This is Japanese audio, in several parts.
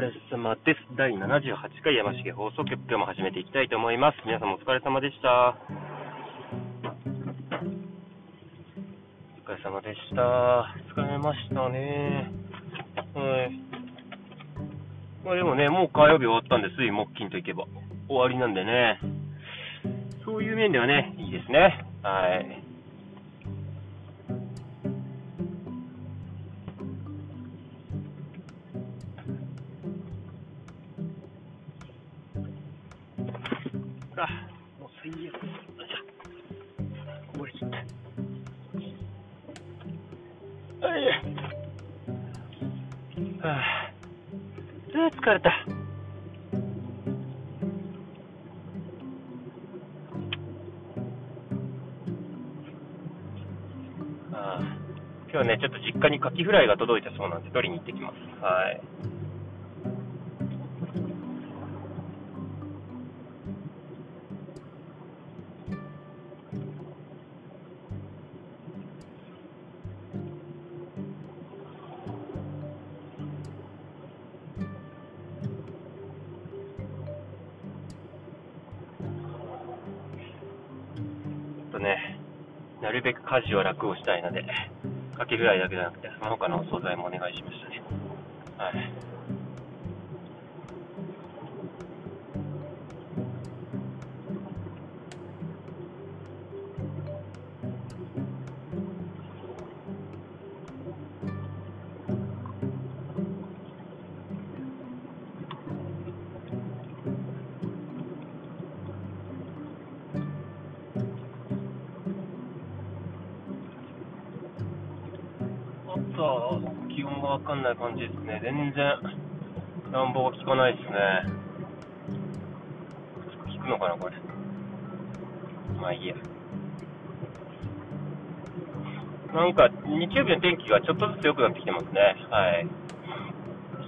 れ様です。第78回山重放送局、今日も始めていきたいと思います。皆さんもお疲れ様でした。お疲れ様でした。疲れましたね。はい。まあでもね、もう火曜日終わったんで、水木金といけば終わりなんでね。そういう面ではね、いいですね。はい。もう最悪。よいしょ。こぼれちゃった。はい。はあ、あ疲れた。ああ今日はね、ちょっと実家にカキフライが届いたそうなんで、取りに行ってきます。はい。とね、なるべく家事は楽をしたいので、カキフライだけじゃなくて、その他のお惣菜もお願いしましたね。はい。かんない感じですね。全然、暖房が効かないですね。効くのかな、これ。まあいいや。なんか、日曜日の天気がちょっとずつ良くなってきてますね。はい。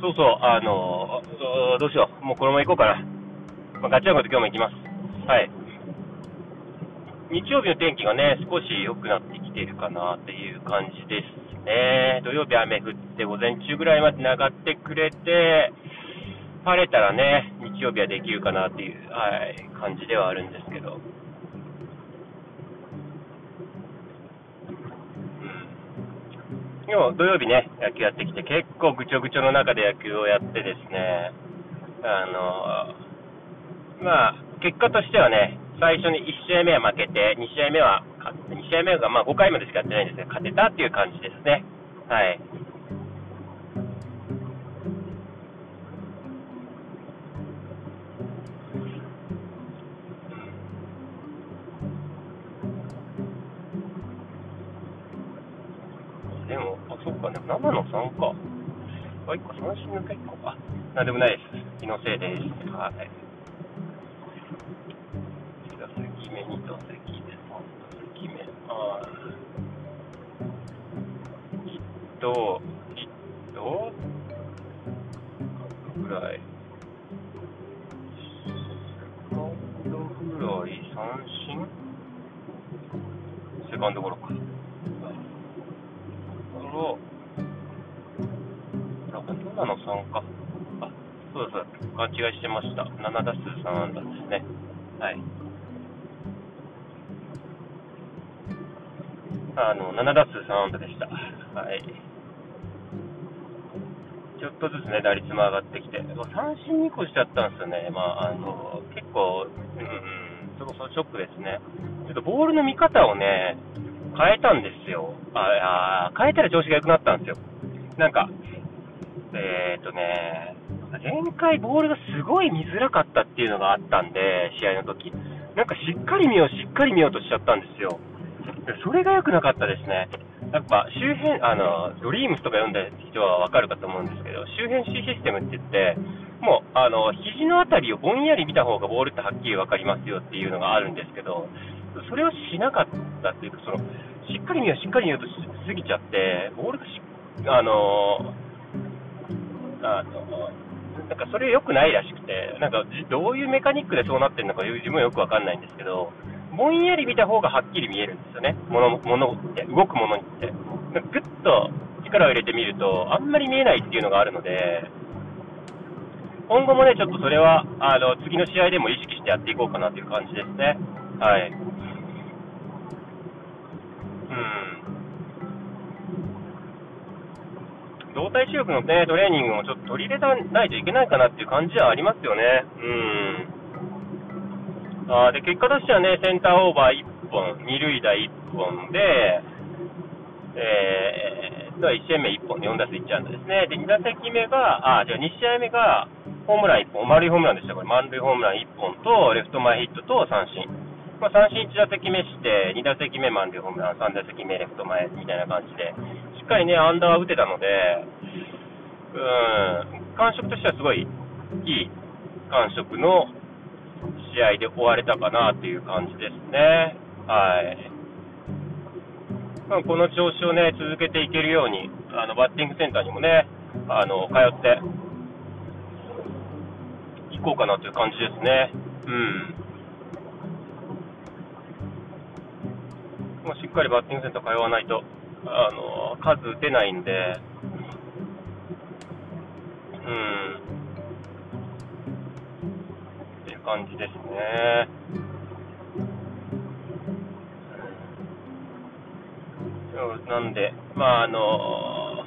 そうそう、あの、うどうしよう。もうこのまま行こうかな。まあ、ガチャンコと今日も行きます。はい。日曜日の天気がね、少し良くなってきてるかなっていう感じですね。土曜日雨降って午前中ぐらいまで上がってくれて、晴れたらね、日曜日はできるかなっていう、はい、感じではあるんですけど。うん。でも土曜日ね、野球やってきて結構ぐちょぐちょの中で野球をやってですね、あの、まあ、結果としてはね、最初に1試合目は負けて、2試合目は、2試合目がまあ5回までしかやってないんですけど、勝てたっていう感じですね。はい。でも、あ、そっか、でも7の3か。あ、1個三振抜け1個か。なんでもないです。気のせいです。はい。ヒット、ヒット、フライ。セカンドフライ、三振？セカンドゴロか。ゴロ、あ、7の3か。あ、そうだそうだ、勘違いしてました。7打数3安打ですね。はい。あの、7打数3安打でした。はい。ちょっとずつね、打率も上がってきて、三振2個しちゃったんですよね。まあ、あの、結構、うん、ちょっとショックですね。ちょっとボールの見方をね、変えたんですよ。ああ変えたら調子が良くなったんですよ。なんか、えーとね、前回ボールがすごい見づらかったっていうのがあったんで、試合の時なんかしっかり見よう、しっかり見ようとしちゃったんですよ。それが良くなかったですね。やっぱ周辺、あの、ドリームスとか読んだ人はわかるかと思うんですけど、周辺 C システムって言って、もう、あの、肘のあたりをぼんやり見た方がボールってはっきりわかりますよっていうのがあるんですけど、それをしなかったっていうか、その、しっかり見よう、しっかり見ようとしすぎちゃって、ボールがし、あの、あの、なんかそれ良くないらしくて、なんかどういうメカニックでそうなってるのか自分はよくわかんないんですけど、ぼんやり見た方がはっきり見えるんですよね、ものものって、動くものにって。ぐっと力を入れてみると、あんまり見えないっていうのがあるので、今後もね、ちょっとそれは、あの、次の試合でも意識してやっていこうかなという感じですね。はい。うん。動体視力のね、トレーニングもちょっと取り入れないといけないかなっていう感じはありますよね。うん。あで、結果としてはね、センターオーバー1本、二塁打1本で、えー、1試合目1本で、4打数1安打ですね。で、2打席目が、あ、じゃあ2試合目が、ホームラン1本、丸いホームランでした、これ。満塁ホームラン1本と、レフト前ヒットと三振。まあ、三振1打席目して、2打席目満塁ホームラン、3打席目レフト前みたいな感じで、しっかりね、アンダーは打てたので、うん、感触としてはすごいいい感触の試合で終われたかなっていう感じですね。はい。ま、この調子をね、続けていけるように、あの、バッティングセンターにもね、あの、通っていこうかなという感じですね。うん。もうしっかりバッティングセンター通わないと、あの、数打てないんで、うん。感じですね。なんで、まあ、あの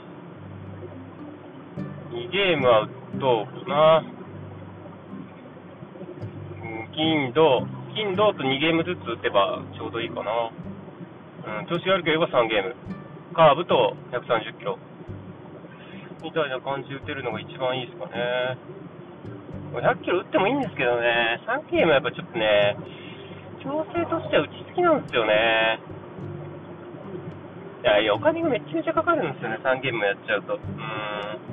2ゲームは打とうかな。金、土、金、土と2ゲームずつ打てばちょうどいいかな。うん、調子が悪ければ3ゲーム。カーブと130キロ。みたいな感じで打てるのが一番いいですかね。500キロ打ってもいいんですけどね、3ゲームやっぱちょっとね、調整としては打ちすぎなんですよね。いや、いやお金がめちゃめちゃかかるんですよね、3ゲームやっちゃうと。うん。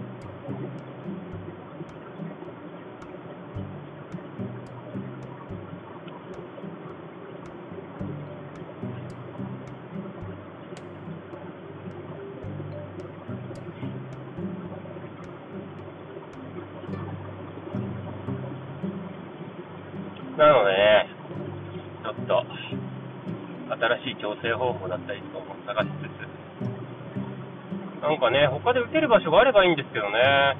新しい調整方法だったりとかも探しつつ、なんかね、他で打てる場所があればいいんですけどね。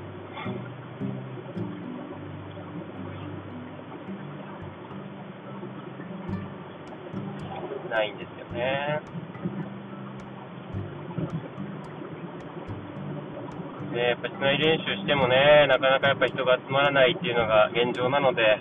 ないんですよね。で、やっぱ室内練習してもね、なかなかやっぱ人が集まらないっていうのが現状なので、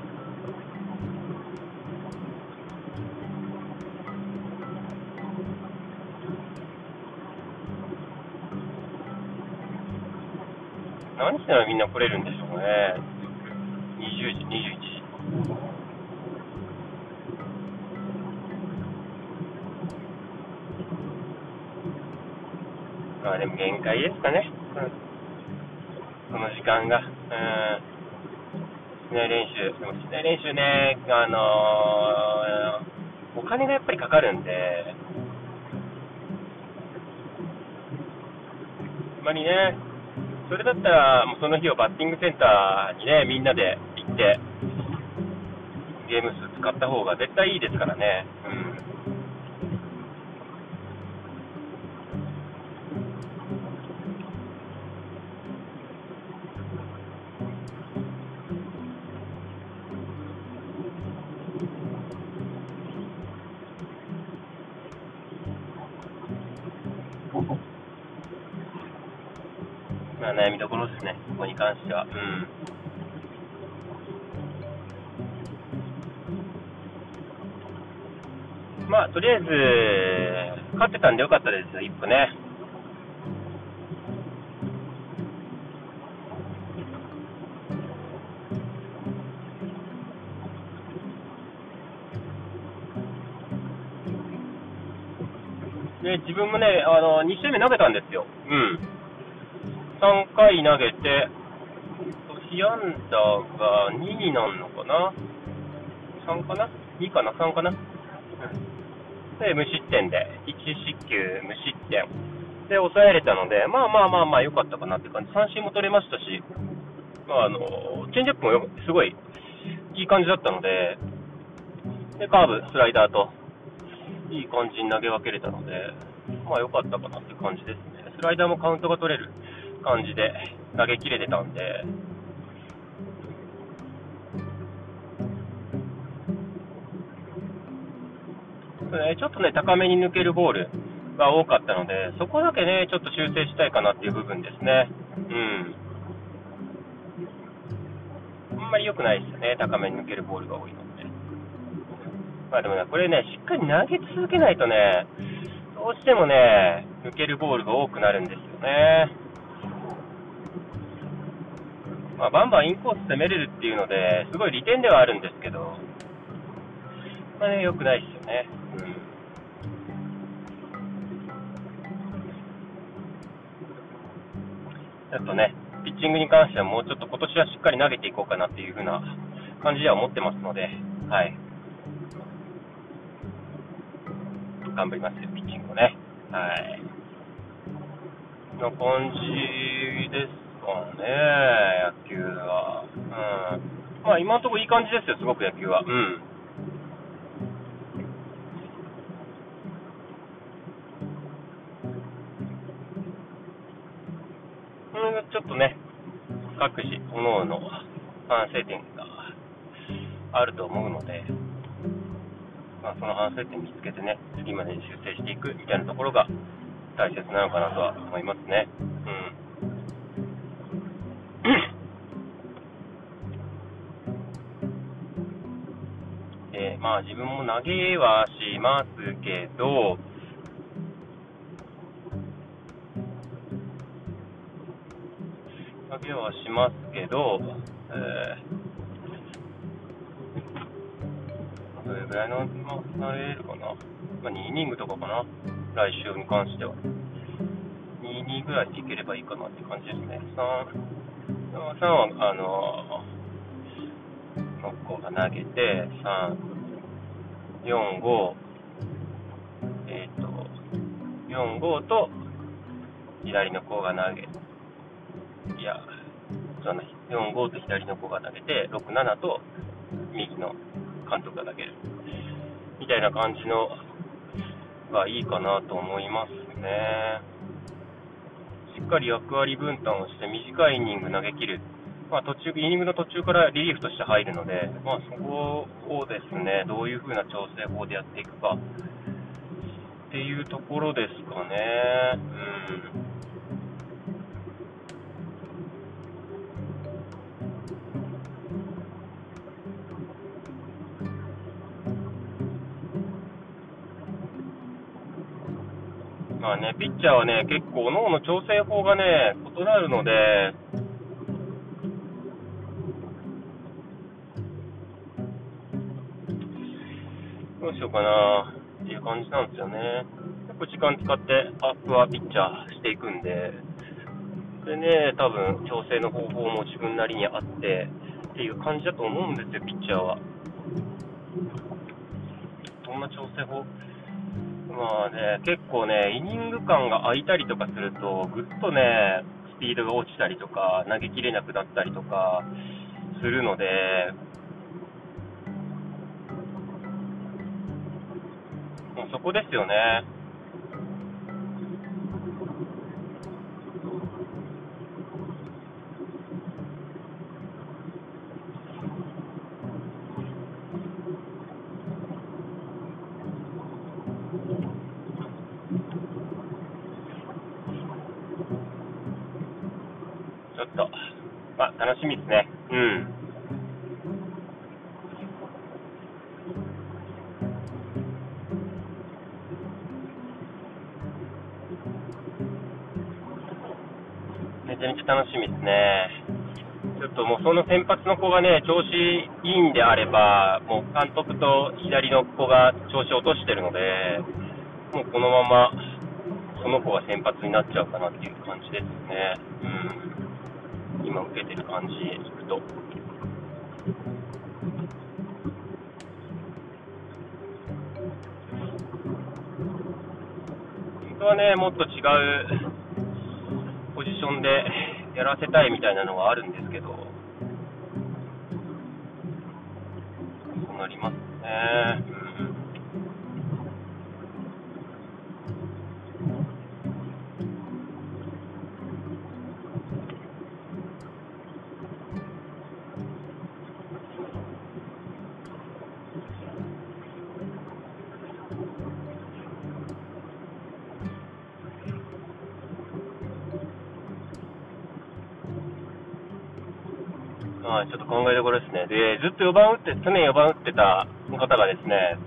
何したらみんな来れるんでしょうね。20時、21時。まあでも限界ですかね。この時間が。うん。室内練習。でも室内練習ね、あのー、お金がやっぱりかかるんで、あまりね、それだったら、もうその日をバッティングセンターにね、みんなで行って、ゲーム数使った方が絶対いいですからね。悩みどころですね、ここに関しては。うん。まあ、とりあえず、勝ってたんでよかったですよ、一歩ね。で、自分もね、あの、2周目投げたんですよ。うん。3回投げて、被安打が2になるのかな ?3 かな ?2 かな ?3 かな？で、無失点で、1失球、無失点。で、抑えれたので、まあまあまあまあ良かったかなって感じ。三振も取れましたし、まああの、チェンジアップもすごいいい感じだったので、で、カーブ、スライダーと、いい感じに投げ分けれたので、まあ良かったかなって感じですね。スライダーもカウントが取れる感じで投げ切れてたんで。ちょっとね、高めに抜けるボールが多かったので、そこだけね、ちょっと修正したいかなっていう部分ですね。うん。あんまり良くないですよね、高めに抜けるボールが多いので。まあでもね、これね、しっかり投げ続けないとね、どうしてもね、抜けるボールが多くなるんですよね。まあ、バンバンインコース攻めれるっていうので、すごい利点ではあるんですけど、まあね、良くないですよね。うん。ちょっとね、ピッチングに関してはもうちょっと今年はしっかり投げていこうかなっていう風な感じでは思ってますので、はい。頑張りますよ、ピッチングをね。はい。の感じですかね、野球は。うん。まあ今のところいい感じですよ、すごく野球は。うん。ちょっとね、各自、各々反省点があると思うので、まあ、その反省点見つけてね、次までに修正していくみたいなところが大切なのかなとは思いますね。まあ自分も投げはしますけど、投げはしますけど、えー、どれぐらいの、まあ、投げるかな。まあ、2イニングとかかな。来週に関しては。2、2ぐらいでいければいいかなって感じですね。3、3は、あの、6個が投げて、3、4、5、えっ、ー、と、4、5と、左の子が投げ、いや、そうな4、5と左の子が投げて、6、7と右の監督が投げる。みたいな感じのがいいかなと思いますね。しっかり役割分担をして短いイニング投げ切る。まあ、途中、イニングの途中からリリーフとして入るので、まあ、そこをですね、どういう風な調整法でやっていくかっていうところですかね。うん。まあね、ピッチャーはね、結構、脳の調整法がね、異なるので、どうしようかなっていう感じなんですよね。結構時間使ってアップはピッチャーしていくんで、でね、多分調整の方法も自分なりにあってっていう感じだと思うんですよ、ピッチャーは。どんな調整法？まあね、結構ね、イニング間が空いたりとかすると、ぐっとね、スピードが落ちたりとか、投げきれなくなったりとかするので、そこですよね。ちょっと、まあ楽しみですね。うん。楽しみですね。ちょっともうその先発の子がね、調子いいんであれば、もう監督と左の子が調子を落としてるので、もうこのままその子が先発になっちゃうかなっていう感じですね。うん。今受けてる感じでいくと。本当はね、もっと違うポジションでやらせたいみたいなのはあるんですけど、そうなりますね。考えどころですね。で、ずっと4番打って、去年4番打ってた方がですね、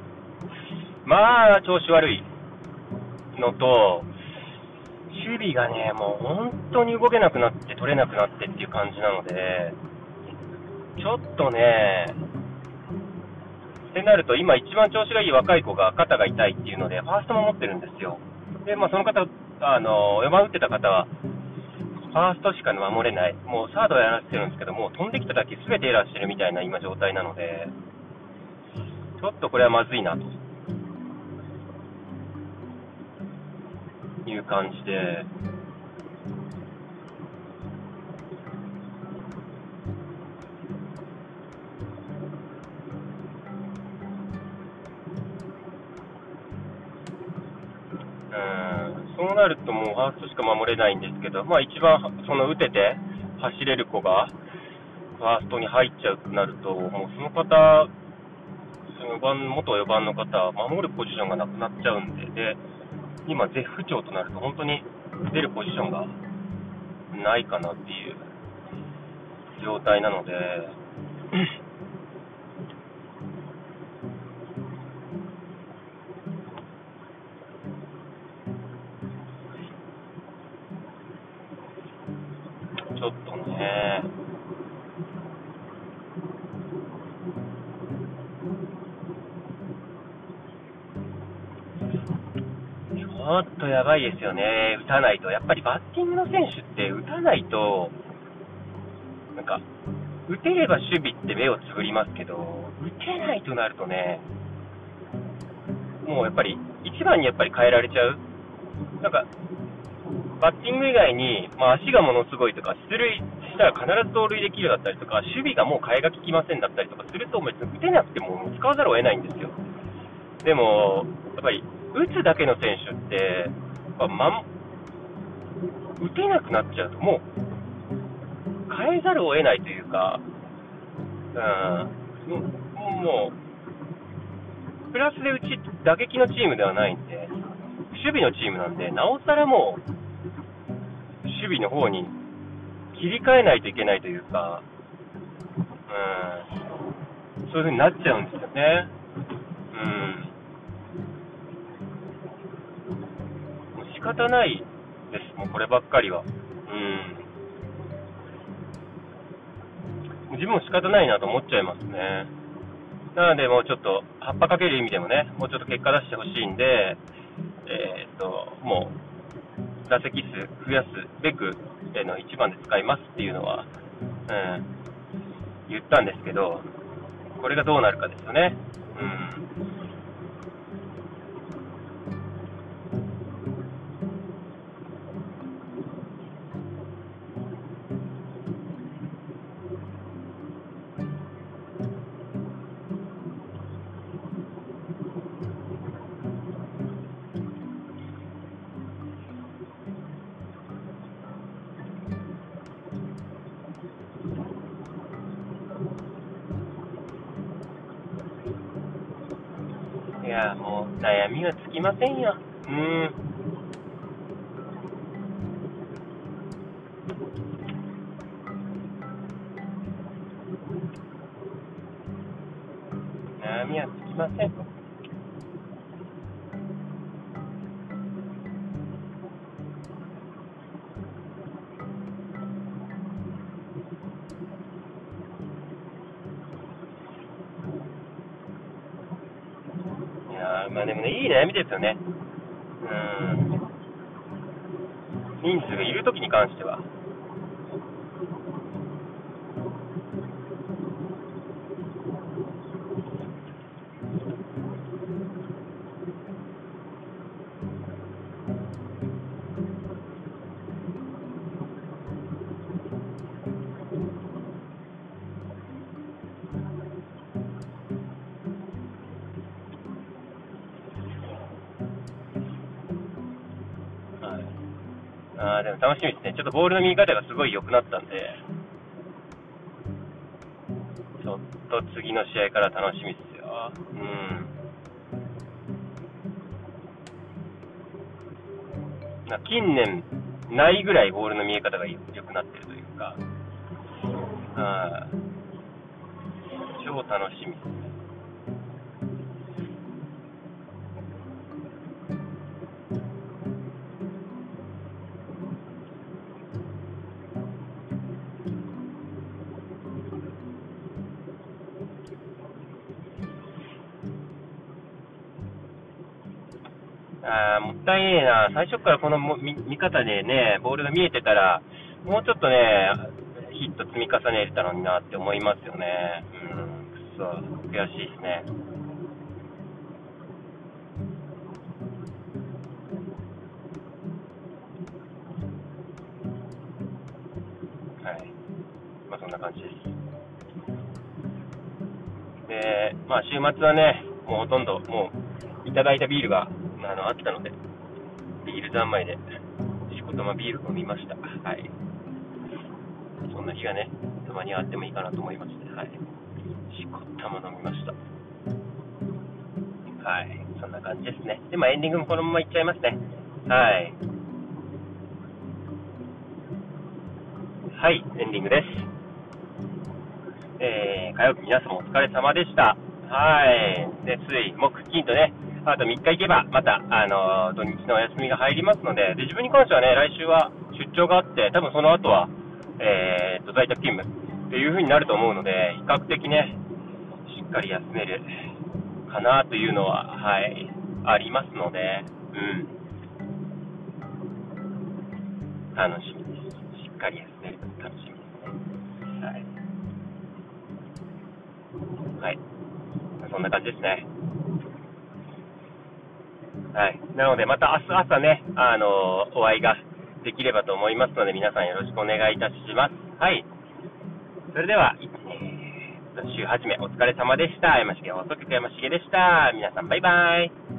まあ、調子悪いのと、守備がね、もう本当に動けなくなって、取れなくなってっていう感じなので、ちょっとね、ってなると、今一番調子がいい若い子が肩が痛いっていうので、ファーストも持ってるんですよ。で、まあその方、あの、4番打ってた方は、ファーストしか守れない、もうサードをやらせてるんですけどもう、飛んできただけ全てエラーしてるみたいな今状態なので、ちょっとこれはまずいなと。いう感じで、そうなるともうファーストしか守れないんですけど、まあ、一番その打てて走れる子がファーストに入っちゃうとなると、もうその方、4番元4番の方守るポジションがなくなっちゃうんで、で今、絶不調となると、本当に出るポジションがないかなっていう状態なので。ょっとやばいですよね、打たないと。やっぱりバッティングの選手って打たないと、なんか、打てれば守備って目をつぶりますけど、打てないとなるとね、もうやっぱり、一番にやっぱり変えられちゃう。なんか、バッティング以外に、まあ、足がものすごいとか、出塁したら必ず盗塁できるだったりとか、守備がもう替えが利きませんだったりとかすると、別に打てなくても使わざるを得ないんですよ。でも、やっぱり、打つだけの選手って、まま、打てなくなっちゃうと、もう、変えざるを得ないというか、うん、もう、プラスで打ち、打撃のチームではないんで、守備のチームなんで、なおさらもう、守備の方に切り替えないといけないというか、うん、そういう風になっちゃうんですよね。うん。もう仕方ないです、もうこればっかりは。うん。自分も仕方ないなと思っちゃいますね。なので、もうちょっと、葉っぱかける意味でもね、もうちょっと結果出してほしいんで、えー、っと、もう、打席数増やすべく、えの1番で使いますっていうのは、うん、言ったんですけど、これがどうなるかですよね。うんきませんよ。うん。悩みはつきません。悩みですよね。うん。人数がいるときに関しては。楽しみですね。ちょっとボールの見方がすごい良くなったんで、ちょっと次の試合から楽しみですよ。うん。近年ないぐらいボールの見え方が良くなってるというか、あ超楽しみ。あーったいねえな、最初からこのも見見方でね、ボールが見えてたら、もうちょっとね、ヒット積み重ねれたのになって思いますよね。うん、くそ、悔しいですね。はい。まあそんな感じです。で、まあ週末はね、もうほとんど、もう、いただいたビールが、あの、あったので、ビール三昧で、しこたまビール飲みました。はい。そんな日がね、たまにあってもいいかなと思いまして、はい。しこたま飲みました。はい。そんな感じですね。で、まあエンディングもこのままいっちゃいますね。はい。はい、エンディングです。えー、火曜日皆様お疲れ様でした。はい。で、水、木、金とね、あと3日行けば、また、あのー土日のお休みが入りますので、で、自分に関してはね、来週は出張があって、多分その後は、えーと、在宅勤務っていう風になると思うので、比較的ね、しっかり休めるかなというのは、はい、ありますので、うん。楽しみです。しっかり休める楽しみですね。はい。はい。そんな感じですね。はい。なので、また明日朝ね、あのお会いができればと思いますので、皆さんよろしくお願いいたします。はい。それでは、えー週始めお疲れ様でした。山重放送局山重でした。皆さんバイバイ。